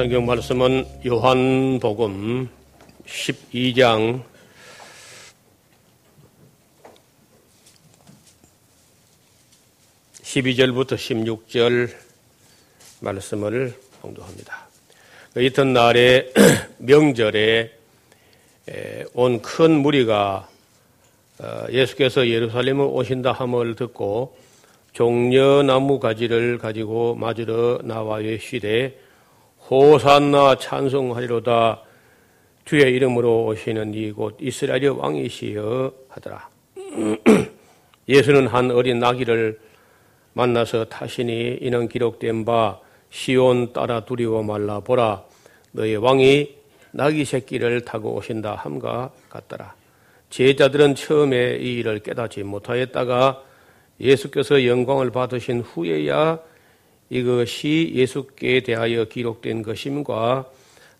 성경 말씀은 요한복음 12장 12절부터 16절 말씀을 공도합니다. 그 이튿날에 명절에 온 큰 무리가 어, 예수께서 예루살렘을 오신다 함을 듣고 종려나무 가지를 가지고 맞으러 나와 외시되 호산나 찬송하리로다 주의 이름으로 오시는 이곳 이스라엘의 왕이시여 하더라. 예수는 한 어린 나귀를 만나서 타시니 이는 기록된 바 시온 따라 두려워 말라 보라 너의 왕이 나귀 새끼를 타고 오신다 함과 같더라. 제자들은 처음에 이 일을 깨닫지 못하였다가 예수께서 영광을 받으신 후에야 이것이 예수께 대하여 기록된 것임과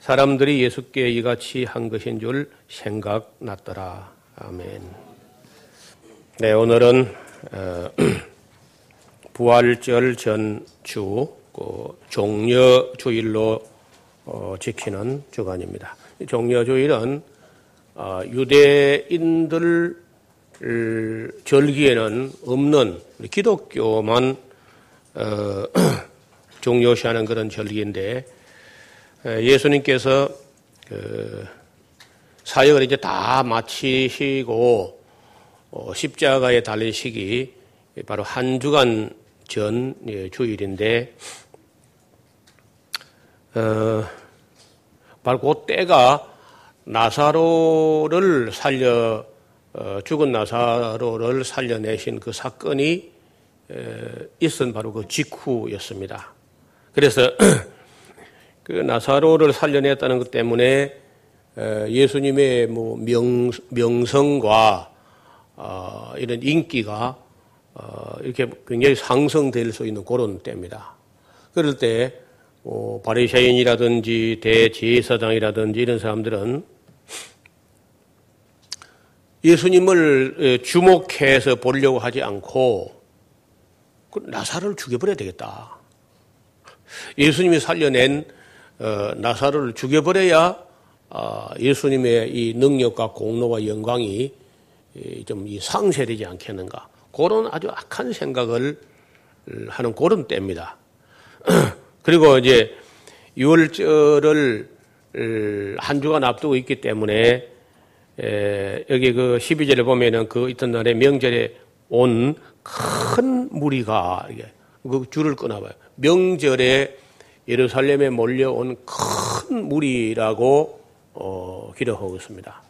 사람들이 예수께 이같이 한 것인 줄 생각났더라. 아멘. 네, 오늘은 어, 부활절 전주 그 종려 주일로 어, 지키는 주간입니다. 종려 주일은 어, 유대인들 절기에는 없는 기독교만 어, 종료시하는 그런 절기인데 예수님께서 그 사역을 이제 다 마치시고 어, 십자가에 달리시기 바로 한 주간 전 예, 주일인데 어, 바로 그 때가 나사로를 살려 어, 죽은 나사로를 살려내신 그 사건이 있은 바로 그 직후였습니다. 그래서 그 나사로를 살려냈다는 것 때문에 예수님의 뭐 명, 명성과 어, 이런 인기가 어, 이렇게 굉장히 상승될 수 있는 그런 때입니다. 그럴 때 뭐 바리새인이라든지 대제사장이라든지 이런 사람들은 예수님을 주목해서 보려고 하지 않고 그 나사로를 죽여버려야 되겠다. 예수님이 살려낸 어, 나사로를 죽여버려야 어, 예수님의 이 능력과 공로와 영광이 좀 상쇄되지 않겠는가. 그런 아주 악한 생각을 하는 그런 때입니다. 그리고 이제 6월절을 한 주간 앞두고 있기 때문에 여기 그 12절에 보면은 그 이튿날에 명절에 온 큰 무리가 그 줄을 끊어봐요. 명절에 예루살렘에 몰려온 큰 무리라고 어, 기록하고 있습니다.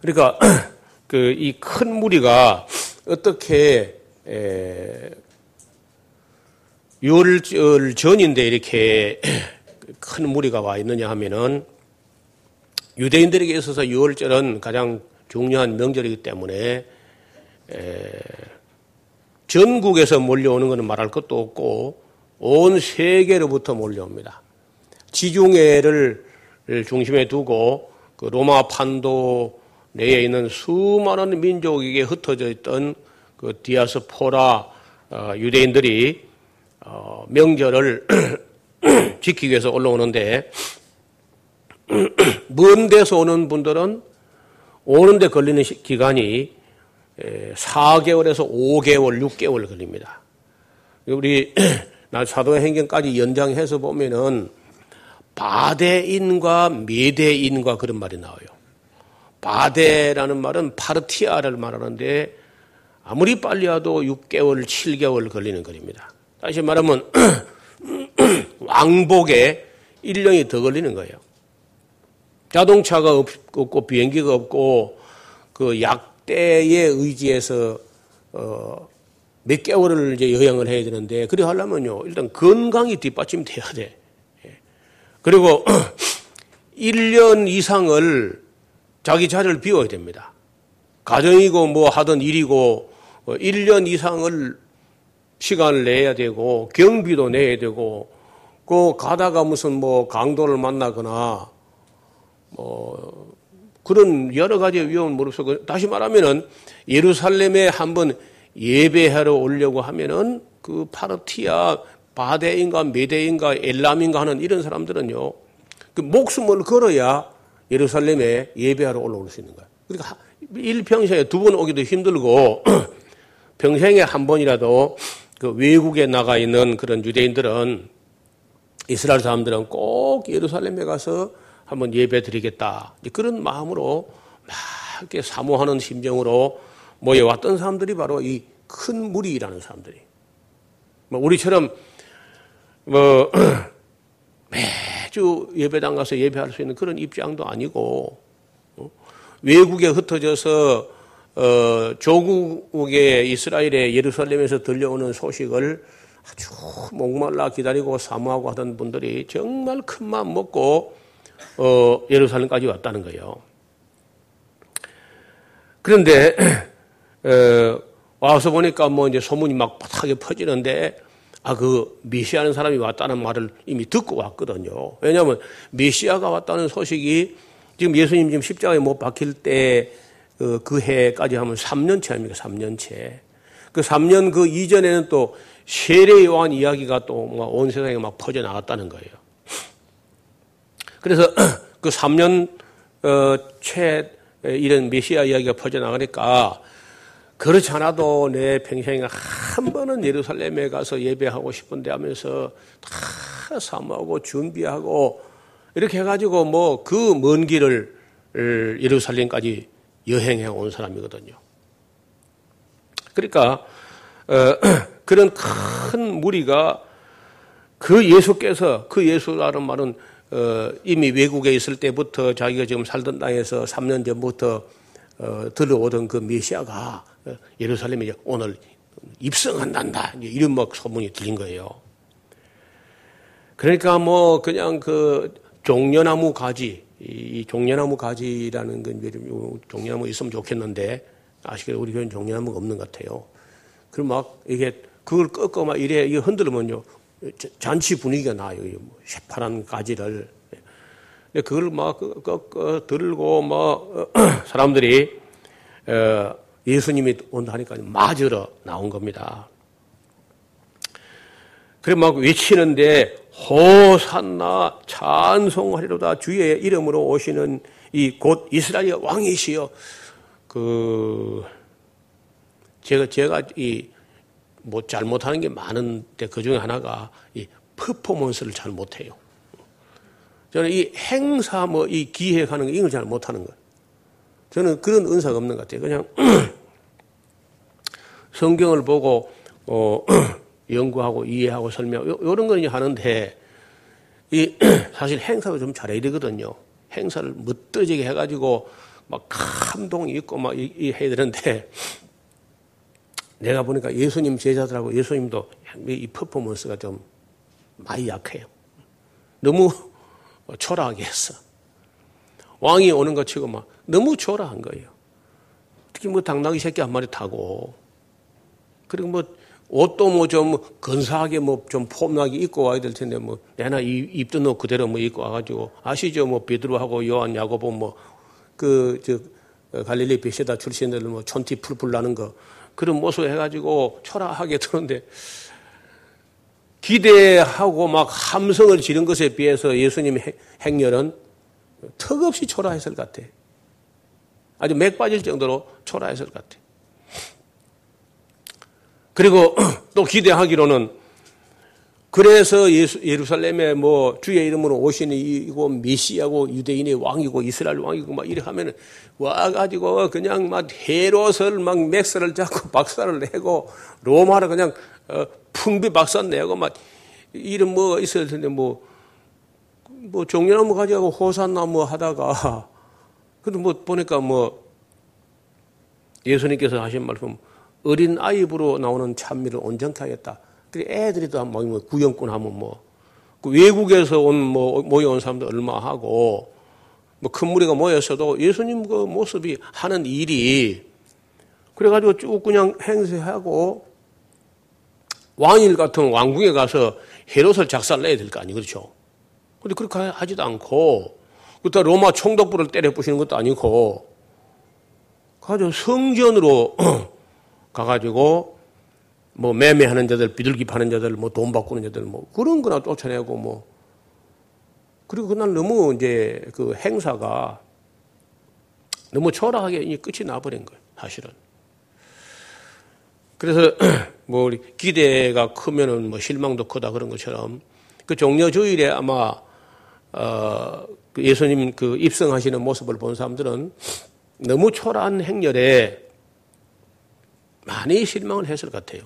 그러니까 그 이 큰 무리가 어떻게 유월절 전인데 이렇게 큰 무리가 와 있느냐 하면은 유대인들에게 있어서 유월절은 가장 중요한 명절이기 때문에 전국에서 몰려오는 것은 말할 것도 없고 온 세계로부터 몰려옵니다. 지중해를 중심에 두고 그 로마 판도 내에 있는 수많은 민족에게 흩어져 있던 그 디아스포라 어, 유대인들이 어, 명절을 지키기 위해서 올라오는데 먼 데서 오는 분들은 오는데 걸리는 기간이 4개월에서 5개월, 6개월 걸립니다. 우리 사도행전까지 연장해서 보면은 바대인과 메대인과 그런 말이 나와요. 바대라는 말은 파르티아를 말하는데 아무리 빨리 와도 6개월, 7개월 걸리는 거입니다. 다시 말하면 왕복에 1년이 더 걸리는 거예요. 자동차가 없고 비행기가 없고 그약 대에 의지해서 어, 몇 개월을 이제 여행을 해야 되는데 그래 하려면요 일단 건강이 뒷받침 돼야 돼. 예. 그리고 1년 이상을 자기 자리를 비워야 됩니다. 가정이고 뭐 하던 일이고 1년 어, 이상을 시간을 내야 되고 경비도 내야 되고 그 가다가 무슨 뭐 강도를 만나거나 뭐 그런 여러 가지 위험을 무릅쓰고 그 다시 말하면은 예루살렘에 한번 예배하러 오려고 하면은 그 파르티아 바데인가 메데인가 엘람인가 하는 이런 사람들은요. 그 목숨을 걸어야 예루살렘에 예배하러 올라올 수 있는 거예요. 그러니까 일평생에 두 번 오기도 힘들고 평생에 한 번이라도 그 외국에 나가 있는 그런 유대인들은 이스라엘 사람들은 꼭 예루살렘에 가서 한번 예배 드리겠다. 그런 마음으로 막 이렇게 사모하는 심정으로 모여왔던 사람들이 바로 이 큰 무리라는 사람들이. 뭐 우리처럼 뭐 매주 예배당 가서 예배할 수 있는 그런 입장도 아니고 어? 외국에 흩어져서 어, 조국의 이스라엘의 예루살렘에서 들려오는 소식을 아주 목말라 기다리고 사모하고 하던 분들이 정말 큰 마음 먹고 어, 예루살렘까지 왔다는 거예요. 그런데 어, 와서 보니까 뭐 이제 소문이 막 바닥에 퍼지는데 아, 그 메시아는 사람이 왔다는 말을 이미 듣고 왔거든요. 왜냐하면 메시아가 왔다는 소식이 지금 예수님 지금 십자가에 못 박힐 때그 그 해까지 하면 3년째 아닙니까? 3년째. 그 3년 그 이전에는 또 세례 요한 이야기가 또 온 세상에 막 퍼져 나갔다는 거예요. 그래서 그 3년 어, 채 이런 메시아 이야기가 퍼져 나가니까 그렇지 않아도 내 평생에 한 번은 예루살렘에 가서 예배하고 싶은데 하면서 다 사모하고 준비하고 이렇게 해가지고 뭐 그 먼 길을 예루살렘까지 여행해 온 사람이거든요. 그러니까 어, 그런 큰 무리가 그 예수께서 그 예수라는 말은 어, 이미 외국에 있을 때부터 자기가 지금 살던 땅에서 3년 전부터 어, 들어오던 그 메시아가 어, 예루살렘에 오늘 입성한단다. 이런 막 소문이 들린 거예요. 그러니까 뭐 그냥 그 종려나무 가지, 이 종려나무 가지라는 건 종려나무 있으면 좋겠는데 아시겠 우리 교회는 종려나무가 없는 것 같아요. 그럼 막 이게 그걸 꺾어 막 이래 흔들면요 잔치 분위기가 나요. 뭐 새파란 가지를. 그걸 막 꺾어 들고 막 사람들이 어, 예수님이 온다 하니까 맞으러 나온 겁니다. 그래 막 외치는데 호산나 찬송하리로다 주의 이름으로 오시는 이 곧 이스라엘 왕이시여 그 제가 제가 이 뭐 잘못하는 게 많은데 그 중에 하나가 이 퍼포먼스를 잘 못해요. 저는 이 행사 뭐 이 기획하는 거 이걸 잘 못하는 거예요. 저는 그런 은사가 없는 것 같아요. 그냥 성경을 보고 어, 연구하고 이해하고 설명하고 이런 건 하는데 이 사실 행사도 좀 잘해야 되거든요. 행사를 멋들어지게 해가지고 막 감동이 있고 막 이, 이 해야 되는데 내가 보니까 예수님 제자들하고 예수님도 이 퍼포먼스가 좀 많이 약해요. 너무 초라하게 했어. 왕이 오는 것 치고 막 너무 초라한 거예요. 특히 뭐 당나귀 새끼 한 마리 타고 그리고 뭐 옷도 뭐좀 근사하게 뭐 좀 폼나게 입고 와야 될 텐데 뭐 내나 입도 너 그대로 뭐 입고 와가지고 아시죠 뭐 베드로하고 요한 야고보 뭐그저 갈릴리 베시다 출신들 뭐 촌티 풀풀 나는 거 그런 모습 해가지고 초라하게 드는데 기대하고 막 함성을 지른 것에 비해서 예수님 행렬은 턱없이 초라했을 것 같아. 아주 맥 빠질 정도로 초라했을 것 같아. 그리고 또 기대하기로는 그래서 예수, 예루살렘에 뭐 주의 이름으로 오시는 이고 메시아고 유대인의 왕이고 이스라엘 왕이고 막 이래 하면은 와가지고 그냥 막 헤롯을 막 맥스를 잡고 박살을 내고 로마를 그냥 어, 풍비 박살 내고 막 이런 뭐 있어야 텐데 뭐, 뭐 종려나무 가지고 호산나무 하다가 근데 뭐 보니까 뭐 예수님께서 하신 말씀 어린 아이부로 나오는 찬미를 온전케 하겠다. 그래 애들이 또 뭐 뭐 구경꾼 하면 뭐 그 외국에서 온 뭐 모여온 사람들 얼마 하고 뭐 큰 무리가 모였어도 예수님 그 모습이 하는 일이 그래가지고 쭉 그냥 행세하고 왕일 같은 왕궁에 가서 헤롯을 작살내야 될 거 아니 그렇죠? 근데 그렇게 하지도 않고 그때 로마 총독부를 때려 부시는 것도 아니고 가지고 성전으로 가가지고 뭐 매매하는 자들, 비둘기 파는 자들, 뭐 돈 바꾸는 자들, 뭐 그런 거나 쫓아내고 뭐 그리고 그날 너무 이제 그 행사가 너무 초라하게 끝이 나버린 거예요, 사실은. 그래서 뭐 기대가 크면은 뭐 실망도 크다 그런 것처럼 그 종려 주일에 아마 어, 그 예수님 그 입성하시는 모습을 본 사람들은 너무 초라한 행렬에 많이 실망을 했을 것 같아요.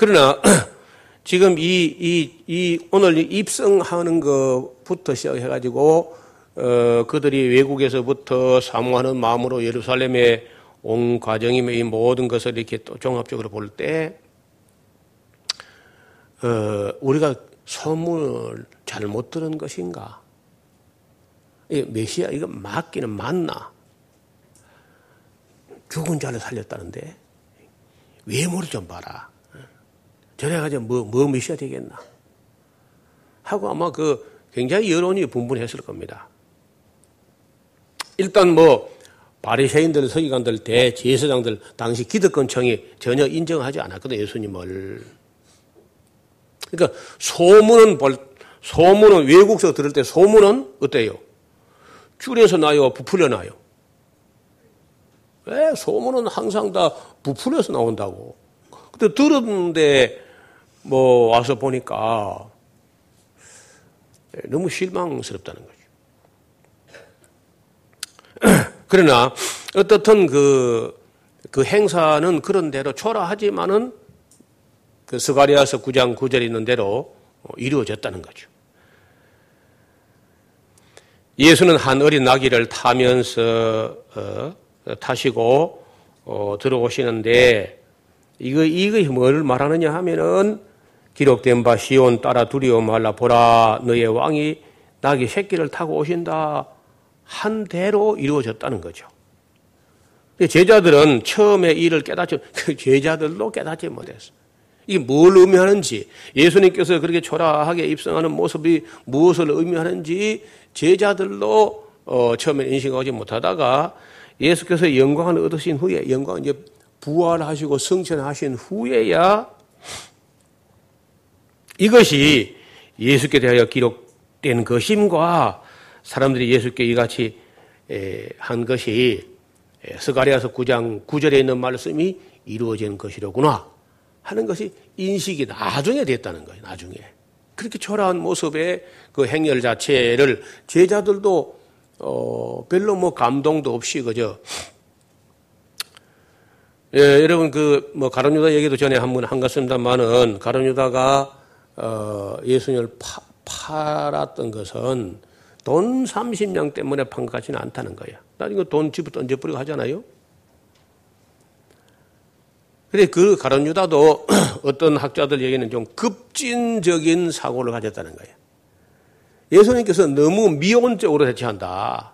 그러나 지금 이, 이, 이 오늘 입성하는 것부터 시작해가지고 어, 그들이 외국에서부터 사모하는 마음으로 예루살렘에 온 과정이며 이 모든 것을 이렇게 또 종합적으로 볼 때, 어, 우리가 소문을 잘 못 들은 것인가? 이 메시아 이거 맞기는 맞나? 죽은 자를 살렸다는데 외모를 좀 봐라. 저래가지고 뭐, 뭐 메시아 되겠나? 하고 아마 그 굉장히 여론이 분분했을 겁니다. 일단 뭐 바리새인들, 서기관들, 대제사장들 당시 기득권청이 전혀 인정하지 않았거든 예수님을. 그러니까 소문은 볼 소문은 외국서 들을 때 소문은 어때요? 줄여서 나요, 부풀려 나요. 왜 소문은 항상 다 부풀려서 나온다고. 근데 들었는데 뭐 와서 보니까 너무 실망스럽다는 거죠. 그러나 어떻든 그, 그 행사는 그런 대로 초라하지만은 그 스가리아서 9장 9절에 있는 대로 이루어졌다는 거죠. 예수는 한 어린 나귀를 타면서 어, 타시고 어, 들어오시는데 이거 이거 뭘 말하느냐 하면은 기록된 바 시온 따라 두려워 말라 보라 너의 왕이 나귀 새끼를 타고 오신다 한 대로 이루어졌다는 거죠. 제자들은 처음에 이를 깨닫지 그 제자들도 깨닫지 못했어. 이게 뭘 의미하는지 예수님께서 그렇게 초라하게 입성하는 모습이 무엇을 의미하는지 제자들도 어, 처음에 인식하지 못하다가 예수께서 영광을 얻으신 후에 영광 이제 부활하시고 성천하신 후에야 이것이 예수께 대하여 기록된 것임과 사람들이 예수께 이같이 한 것이 스가리아서 9장 9절에 있는 말씀이 이루어진 것이로구나 하는 것이 인식이 나중에 됐다는 거예요. 나중에. 그렇게 초라한 모습의 그 행렬 자체를 제자들도 어, 별로 뭐 감동도 없이 그저 예, 여러분 그 뭐 가론유다 얘기도 전에 한번 한 것입니다만은 가론유다가 어, 예수님을 파, 팔았던 것은 돈 30냥 때문에 판 것 같지는 않다는 거야. 나중에 돈 집어 던져버리고 하잖아요. 근데 그 가론 유다도 어떤 학자들 얘기는 좀 급진적인 사고를 가졌다는 거예요. 예수님께서 너무 미온적으로 대처한다.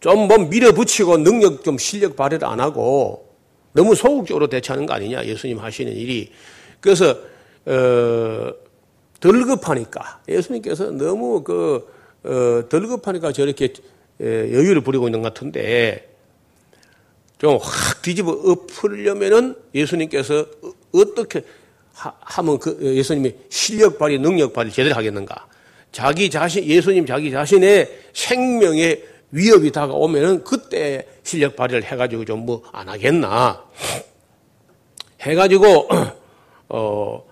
좀 뭐 밀어붙이고 능력 좀 실력 발휘를 안 하고 너무 소극적으로 대처하는 거 아니냐. 예수님 하시는 일이. 그래서, 어, 덜 급하니까 예수님께서 너무 그, 어, 덜 급하니까 저렇게 여유를 부리고 있는 것 같은데 좀 확 뒤집어 엎으려면은 예수님께서 어떻게 하 면 그 예수님이 실력 발휘, 능력 발휘 제대로 하겠는가? 자기 자신, 예수님 자기 자신의 생명의 위협이 다가오면은 그때 실력 발휘를 해가지고 좀 뭐 안 하겠나? 해가지고, 어,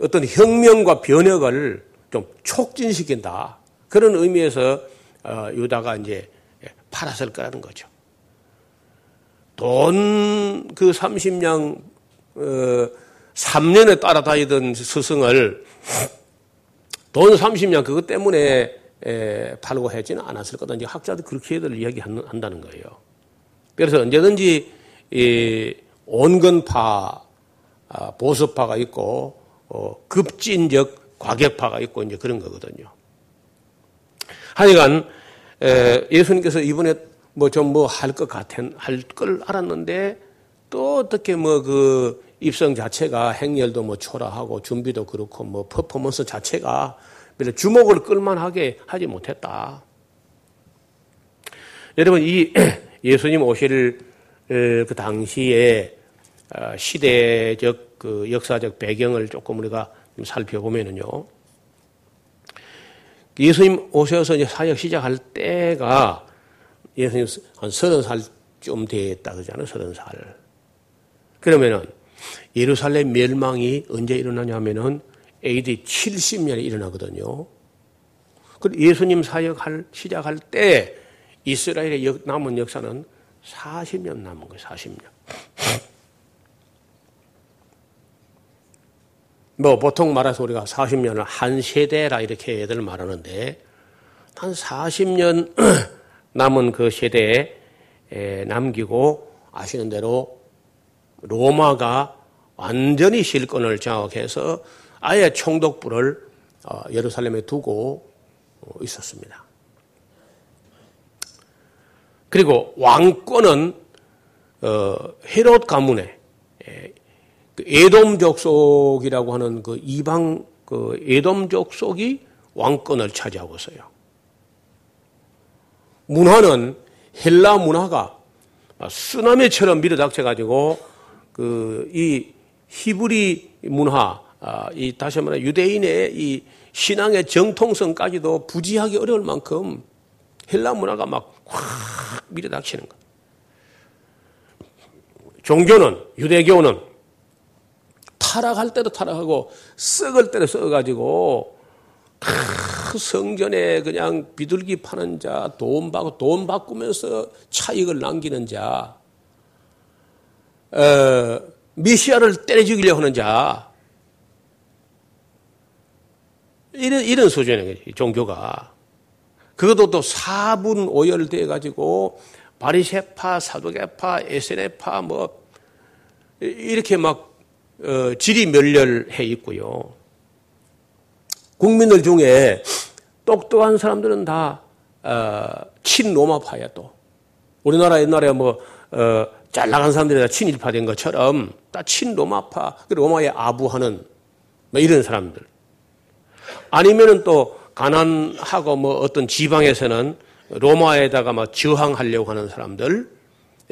어떤 혁명과 변혁을 좀 촉진시킨다. 그런 의미에서, 어, 유다가 이제 팔았을 거라는 거죠. 돈 그 30냥 어, 3년에 따라다니던 스승을 돈 30냥 그것 때문에 에, 팔고 하지는 않았을 거다. 이제 학자들 그렇게들 이야기한다는 거예요. 그래서 언제든지 이 온건파, 아, 보수파가 있고 어, 급진적 과격파가 있고 이제 그런 거거든요. 하여간 에, 예수님께서 이번에 뭐 좀 뭐 할 것 같은 할 걸 알았는데 또 어떻게 뭐 그 입성 자체가 행렬도 뭐 초라하고 준비도 그렇고 뭐 퍼포먼스 자체가 주목을 끌만하게 하지 못했다. 여러분 이 예수님 오실 그 당시에 어, 시대적 그 역사적 배경을 조금 우리가 살펴보면은요. 예수님 오셔서 이제 사역 시작할 때가 예수님 한 서른 살좀 됐다 그러잖아요. 서른 살. 그러면은 예루살렘 멸망이 언제 일어나냐면은 AD 70년에 일어나거든요. 그 예수님 사역할 시작할 때 이스라엘의 남은 역사는 40년 남은 거예요. 40년. 뭐 보통 말해서 우리가 40년을 한 세대라 이렇게 애들 말하는데 한 40년 남은 그 세대에 남기고 아시는 대로 로마가 완전히 실권을 장악해서 아예 총독부를 어, 예루살렘에 두고 어, 있었습니다. 그리고 왕권은 어, 헤롯 가문의 그 에돔 족속이라고 하는 그 이방 그 에돔 족속이 왕권을 차지하고 있어요. 문화는 헬라 문화가 쓰나미처럼 밀어닥쳐 가지고 그 이 히브리 문화 아, 이 다시 말해 유대인의 이 신앙의 정통성까지도 부지하기 어려울 만큼 헬라 문화가 막 확 밀어닥치는 것. 종교는 유대교는 타락할 때도 타락하고 썩을 때도 썩어가지고 그 성전에 그냥 비둘기 파는 자, 돈 받고 돈 바꾸면서 차익을 남기는 자, 어, 미시아를 때려 죽이려 하는 자, 이런, 이런 수준의 종교가. 그것도 또 사분 오열돼 가지고 바리세파, 사도계파, 에세네파 뭐 이렇게 막 어, 질이 멸렬해 있고요. 국민들 중에 똑똑한 사람들은 다 어, 친로마파야 또. 우리나라 옛날에 뭐 어, 잘 나간 사람들이 다 친일파된 것처럼 다 친로마파, 그 로마에 아부하는 뭐 이런 사람들. 아니면은 또 가난하고 뭐 어떤 지방에서는 로마에다가 막 저항하려고 하는 사람들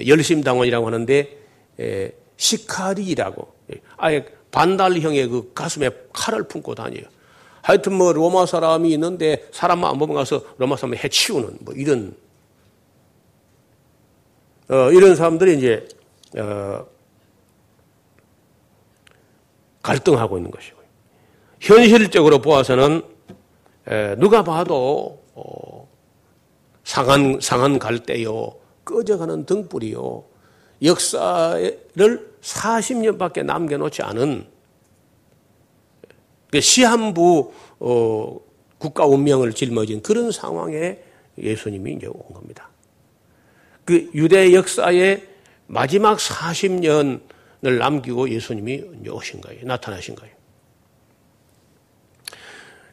열심당원이라고 하는데 에, 시카리라고 아예 반달형의 그 가슴에 칼을 품고 다녀요. 하여튼 뭐 로마 사람이 있는데 사람만 안 보면 가서 로마 사람을 해치우는 뭐 이런 어, 이런 사람들이 이제 어, 갈등하고 있는 것이고 현실적으로 보아서는 누가 봐도 어, 상한 상한 갈대요. 꺼져가는 등불이요. 역사를 40년밖에 남겨놓지 않은 그 시한부 어, 국가 운명을 짊어진 그런 상황에 예수님이 이제 온 겁니다. 그 유대 역사의 마지막 40년을 남기고 예수님이 오신 거예요. 나타나신 거예요.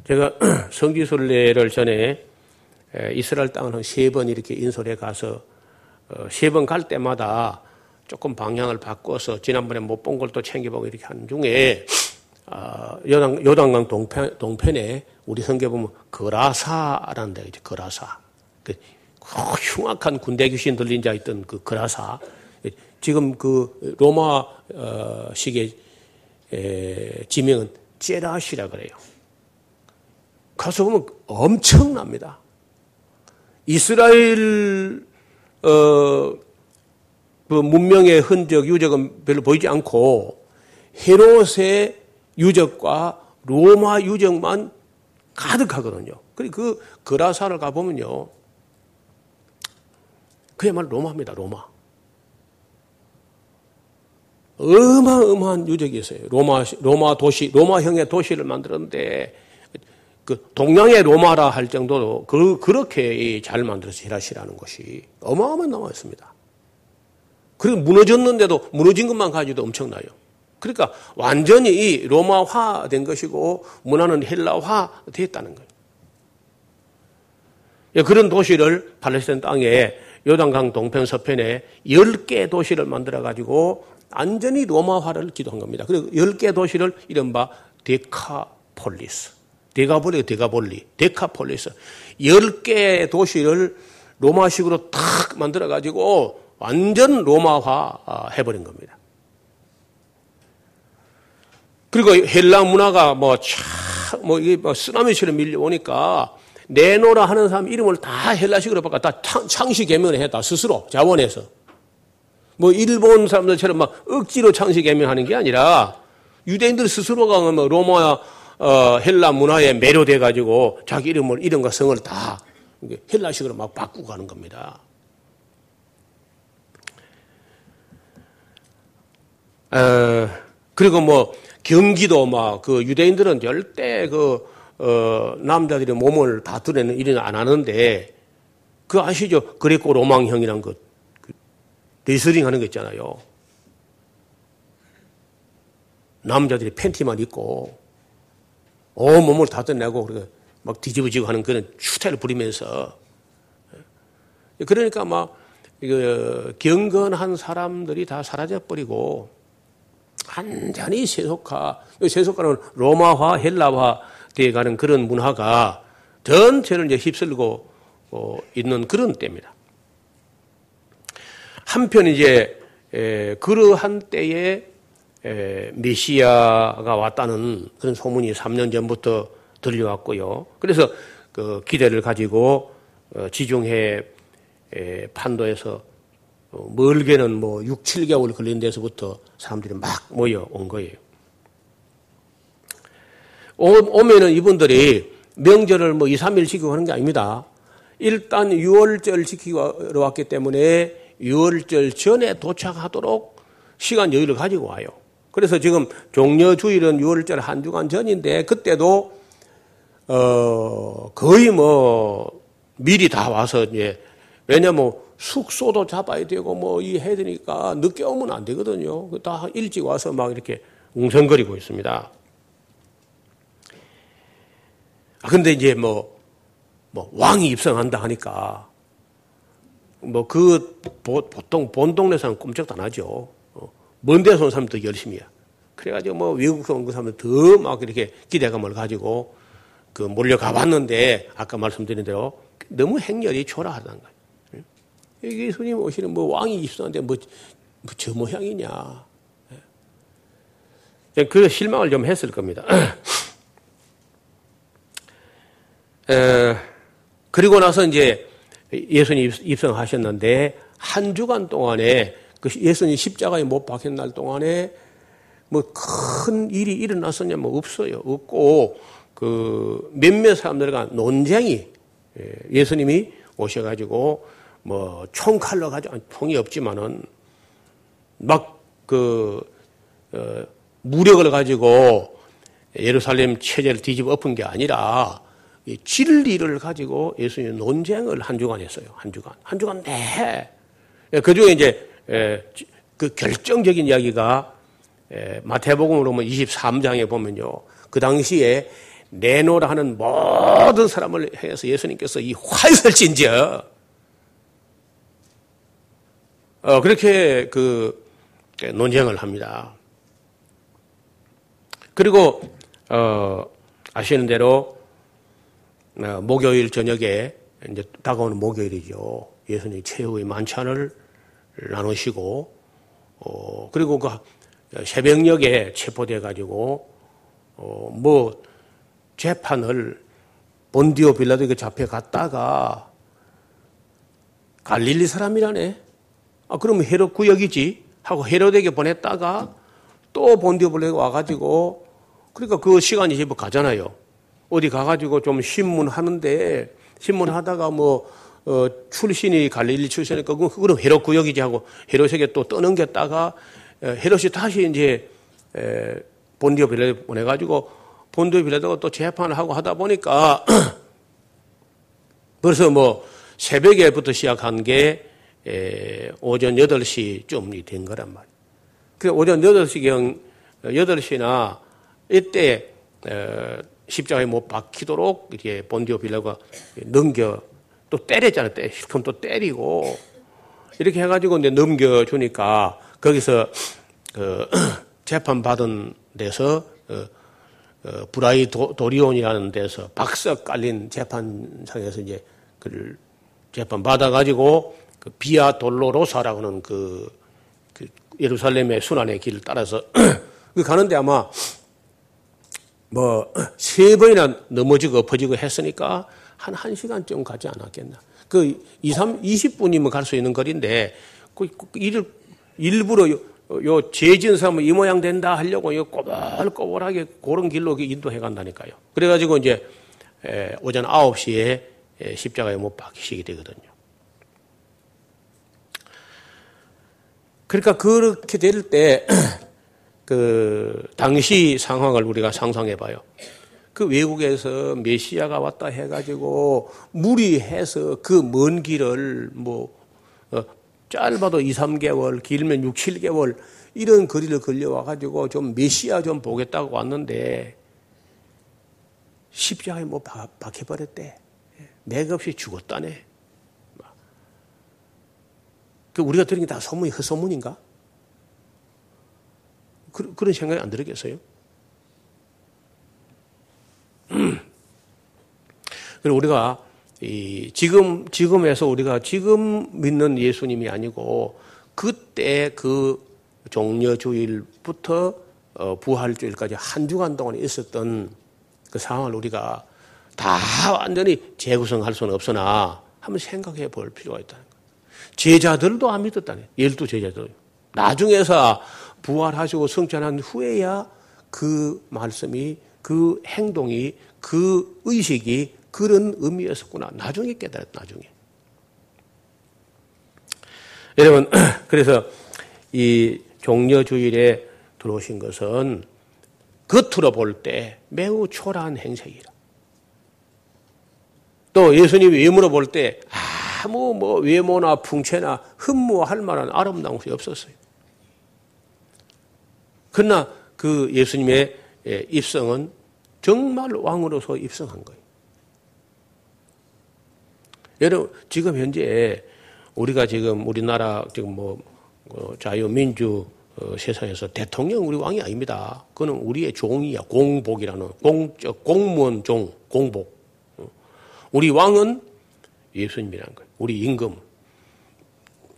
제가 성지순례를 전에 이스라엘 땅을 한 세 번 이렇게 인솔해 가서 어, 세번 갈 때마다 조금 방향을 바꿔서 지난번에 못 본 걸 또 챙겨보고 이렇게 하는 중에 아, 요단, 요단강 동편, 동편에 우리 성경 보면 거라사라는 데가 있죠. 거라사. 그 흉악한 군대 귀신 들린 자 있던 그 거라사. 지금 그 로마식의 지명은 제라시라 그래요. 가서 보면 엄청납니다. 이스라엘 어, 그 문명의 흔적, 유적은 별로 보이지 않고 헤롯의 유적과 로마 유적만 가득하거든요. 그리고 그 그라사를 가보면요. 그야말로 로마입니다, 로마. 어마어마한 유적이 있어요. 로마, 로마 도시, 로마형의 도시를 만들었는데 그 동양의 로마라 할 정도로 그, 그렇게 잘 만들어서 히라시라는 것이 어마어마한 남아 있습니다. 그리고 무너졌는데도 무너진 것만 가지고도 엄청나요. 그러니까 완전히 로마화 된 것이고 문화는 헬라화 됐다는 거예요. 예, 그런 도시를 팔레스타인 땅에 요단강 동편 서편에 10개 도시를 만들어 가지고 완전히 로마화를 기도한 겁니다. 그리고 10개 도시를 이른바 데카폴리스. 데가볼리, 데가볼리, 데카폴리스. 10개 도시를 로마식으로 탁 만들어 가지고 완전 로마화 아, 해버린 겁니다. 그리고 헬라 문화가 뭐, 차, 뭐, 이게 뭐 쓰나미처럼 밀려오니까 내노라 하는 사람 이름을 다 헬라식으로 바꿔 다 창시 개명을 했다. 스스로 자원해서. 뭐 일본 사람들처럼 막 억지로 창시 개명하는 게 아니라 유대인들 스스로가 뭐 로마 어, 헬라 문화에 매료돼 가지고 자기 이름을 이름과 성을 다 헬라식으로 막 바꾸고 가는 겁니다. 어, 그리고 뭐 경기도 막 그 유대인들은 절대 그 어, 남자들의 몸을 다 드러내는 일은 안 하는데 그 아시죠? 그레코 로망형이란 것, 그 레슬링 하는 거 있잖아요. 남자들이 팬티만 입고 온 몸을 다 드러내고 그렇게 막 뒤집어지고 하는 그런 슈타를 부리면서 그러니까 막 이거 경건한 사람들이 다 사라져 버리고 완전히 세속화, 세속화는 로마화, 헬라화 되어 가는 그런 문화가 전체를 이제 휩쓸고 어, 있는 그런 때입니다. 한편 이제 에, 그러한 때에 에, 메시아가 왔다는 그런 소문이 3년 전부터 들려왔고요. 그래서 그 기대를 가지고 어, 지중해 에, 판도에서 어, 멀게는 뭐 6, 7개월 걸린 데서부터 사람들이 막 모여 온 거예요. 오 면은 이분들이 명절을 뭐 2, 3일 지키고 하는 게 아닙니다. 일단 6월절 지키러 왔기 때문에 6월절 전에 도착하도록 시간 여유를 가지고 와요. 그래서 지금 종려 주일은 6월절 한 주간 전인데 그때도 어 거의 뭐 미리 다 와서 이제 왜냐면 숙소도 잡아야 되고 뭐 이 해야 되니까 늦게 오면 안 되거든요. 다 일찍 와서 막 이렇게 웅성거리고 있습니다. 아, 근데 이제 뭐, 뭐, 왕이 입성한다 하니까, 뭐, 그, 보통 본 동네 사람 꼼짝도 안 하죠. 어, 먼 데서 온 사람도 열심히 해. 그래가지고 뭐, 외국에서 온 그 사람들 더막 이렇게 기대감을 가지고, 그 몰려가 봤는데, 아까 말씀드린 대로, 너무 행렬이 초라하다는 거예요. 여기 손님 오시는 뭐, 왕이 입성한데 뭐, 뭐저 모양이냐. 예. 그 실망을 좀 했을 겁니다. 에, 그리고 나서 이제 예수님 입성하셨는데 한 주간 동안에 그 예수님 십자가에 못 박힌 날 동안에 뭐 큰 일이 일어났었냐 뭐 없어요. 없고 그 몇몇 사람들과 논쟁이 예, 예수님이 오셔가지고 뭐 총칼로 가지고 총이 없지만은 막그 어, 무력을 가지고 예루살렘 체제를 뒤집어 엎은 게 아니라 진리를 가지고 예수님 논쟁을 한 주간 했어요. 한 주간. 한 주간 내. 예, 그 중에 이제, 그 결정적인 이야기가 마태복음으로 보면 23장에 보면요. 그 당시에 내노라 하는 모든 사람을 해서 예수님께서 이 활설진저 어, 그렇게 그 논쟁을 합니다. 그리고 어, 아시는 대로 어, 목요일 저녁에 이제 다가오는 목요일이죠. 예수님 최후의 만찬을 나누시고 어, 그리고 그 새벽녘에 체포돼 가지고 어, 뭐 재판을 본디오 빌라도에게 잡혀갔다가 갈릴리 사람이라네. 아 그러면 헤롯 구역이지 하고 헤롯에게 보냈다가 또 본디오 빌라도에 와가지고 그러니까 그 시간이 제법 가잖아요. 어디 가가지고 좀 신문하는데 신문하다가 뭐 어, 출신이 갈릴리 출신이니까 그럼 헤롯 구역이지 하고 헤롯에게 또 떠넘겼다가 헤롯이 다시 이제 에, 본디오 빌라도 보내가지고 본디오 빌라도가 또 재판을 하고 하다 보니까 벌써 뭐 새벽에부터 시작한 게 에, 오전 8시쯤이 된 거란 말이에요. 그 오전 8시경 8시나 이때 에, 십자가에 못 박히도록 이렇게 본디오 빌라가 넘겨 또 때렸잖아요. 때, 실컷 또 때리고 이렇게 해가지고 이제 넘겨주니까 거기서 그 재판 받은 데서 어, 어, 브라이 도, 도리온이라는 데서 박석 깔린 재판상에서 이제 그를 재판 받아가지고 그 비아 돌로로사라고 하는 그, 그 예루살렘의 순환의 길을 따라서 그 가는데 아마 뭐 세 번이나 넘어지고 엎어지고 했으니까 한 1시간쯤 가지 않았겠나. 그 2, 3, 20분이면 갈 수 있는 거리인데 그, 그 일, 일부러 요, 요 재진 사람은 이 모양 된다 하려고 요 꼬불꼬불하게 그런 길로 인도해 간다니까요. 그래 가지고 이제 오전 9시에 십자가에 못 박히시게 되거든요. 그러니까 그렇게 될 때, 그, 당시 상황을 우리가 상상해 봐요. 그 외국에서 메시아가 왔다 해가지고 무리해서 그 먼 길을 뭐, 어, 짧아도 2, 3개월, 길면 6, 7개월 이런 거리를 걸려와가지고 좀 메시아 좀 보겠다고 왔는데 십자가에 뭐 박혀버렸대. 맥없이 죽었다네. 그 우리가 들은 게 다 소문이 헛소문인가? 그, 런 생각이 안 들겠어요? 그리고 우리가 이 지금 지금에서 우리가 지금 믿는 예수님이 아니고 그때 그 종려 주일부터 어, 부활 주일까지 한 주간 동안 있었던 그 상황을 우리가 다 완전히 재구성할 수는 없으나 한번 생각해 볼 필요가 있다는 거예요. 제자들도 안 믿었다네. 열두 제자들. 나중에서 부활하시고 성찬한 후에야 그 말씀이 그 행동이 그 의식이 그런 의미였었구나. 나중에 깨달았다, 나중에. 여러분, 그래서 이 종려 주일에 들어오신 것은 겉으로 볼 때 매우 초라한 행색이라. 또 예수님이 외모로 볼 때 아 무 뭐 외모나 풍채나 흠모할 만한 아름다운 것이 없었어요. 그러나 그 예수님의 입성은 정말 왕으로서 입성한 거예요. 여러분, 지금 현재 우리가 지금 우리나라 지금 뭐 어, 자유민주 어, 세상에서 대통령 우리 왕이 아닙니다. 그는 우리의 종이야. 공복이라는 공, 공무원 종, 공복. 어. 우리 왕은 예수님이라는 거예요. 우리 임금.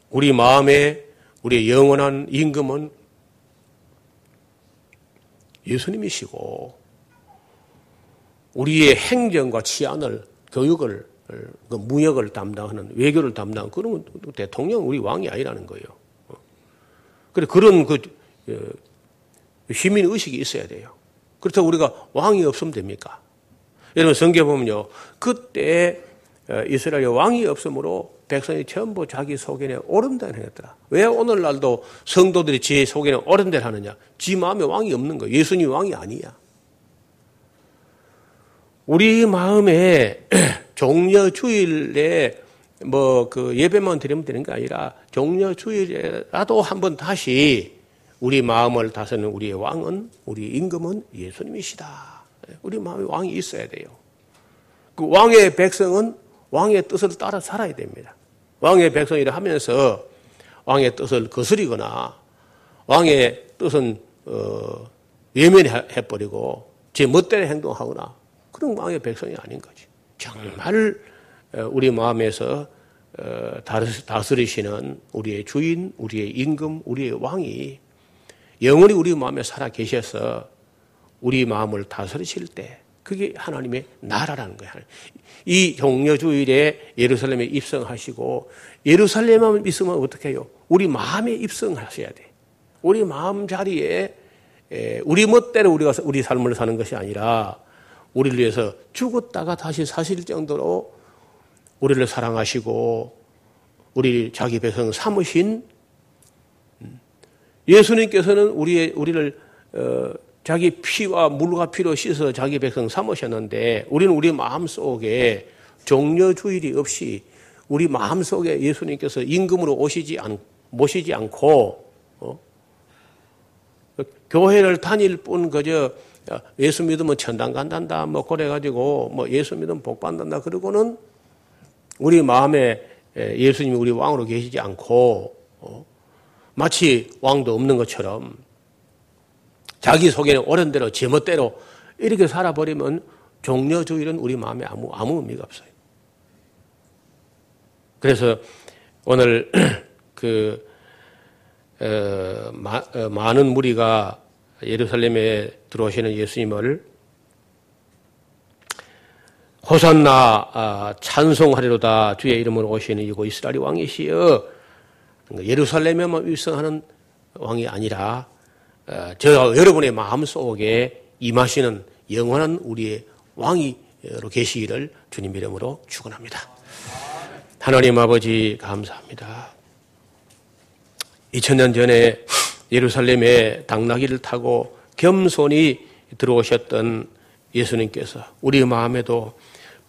우리 마음에 우리의 영원한 임금은 예수님이시고 우리의 행정과 치안을 교육을 그 무역을 담당하는 외교를 담당하는 그런 대통령 우리 왕이 아니라는 거예요. 그래 그런 그 어, 시민 의식이 있어야 돼요. 그렇다고 우리가 왕이 없으면 됩니까? 여러분 성경 보면요. 그때 어, 이스라엘 왕이 없으므로 백성이 전부 자기 소견에 오른다는 행했더라. 왜 오늘날도 성도들이 지 소견에 오른대를 하느냐? 지 마음에 왕이 없는 거예요. 예수님 왕이 아니야. 우리 마음에 종려 주일에 뭐 그 예배만 드리면 되는 게 아니라 종려 주일에라도 한번 다시 우리 마음을 다스리는 우리의 왕은 우리 임금은 예수님이시다. 우리 마음에 왕이 있어야 돼요. 그 왕의 백성은 왕의 뜻을 따라 살아야 됩니다. 왕의 백성이라 하면서 왕의 뜻을 거스리거나 왕의 뜻은 어, 외면해버리고 제 멋대로 행동하거나 그런 왕의 백성이 아닌 거지. 정말 어, 우리 마음에서 어, 다스리시는 우리의 주인, 우리의 임금, 우리의 왕이 영원히 우리 마음에 살아 계셔서 우리 마음을 다스리실 때 그게 하나님의 나라라는 거예요. 이 종려주일에 예루살렘에 입성하시고 예루살렘만 있으면 어떻게 해요? 우리 마음에 입성하셔야 돼. 우리 마음 자리에 우리 멋대로 우리가 우리 삶을 사는 것이 아니라 우리를 위해서 죽었다가 다시 사실 정도로 우리를 사랑하시고 우리 자기 백성 삼으신 예수님께서는 우리의 우리를 어, 자기 피와 물과 피로 씻어 자기 백성 삼으셨는데 우리는 우리 마음 속에 종려주일이 없이 우리 마음 속에 예수님께서 임금으로 오시지 않 모시지 않고 어? 교회를 다닐 뿐 그저 예수 믿으면 천당 간단다 뭐 그래 가지고 뭐 예수 믿으면 복 받는다 그러고는 우리 마음에 예수님이 우리 왕으로 계시지 않고 어? 마치 왕도 없는 것처럼 자기 속에는 옳은 대로 제멋대로 이렇게 살아버리면 종려주일은 우리 마음에 아무 아무 의미가 없어요. 그래서 오늘 그 어, 마, 어, 많은 무리가 예루살렘에 들어오시는 예수님을 호산나 아, 찬송하리로다 주의 이름으로 오시는 이고 이스라엘 왕이시여 예루살렘에만 위성하는 왕이 아니라 어, 저 여러분의 마음 속에 임하시는 영원한 우리의 왕이로 계시기를 주님 이름으로 축원합니다. 하나님 아버지 감사합니다. 2000년 전에 예루살렘에 당나귀를 타고 겸손히 들어오셨던 예수님께서 우리 마음에도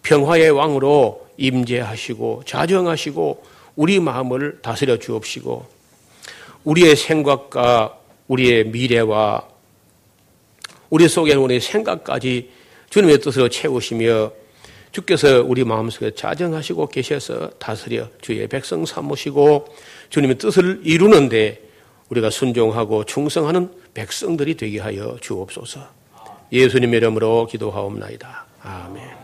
평화의 왕으로 임재하시고 자정하시고 우리 마음을 다스려 주옵시고 우리의 생각과 우리의 미래와 우리 속에 우리의 생각까지 주님의 뜻으로 채우시며 주께서 우리 마음속에 자정하시고 계셔서 다스려 주의 백성 삼으시고 주님의 뜻을 이루는데 우리가 순종하고 충성하는 백성들이 되게 하여 주옵소서. 예수님 이름으로 기도하옵나이다. 아멘.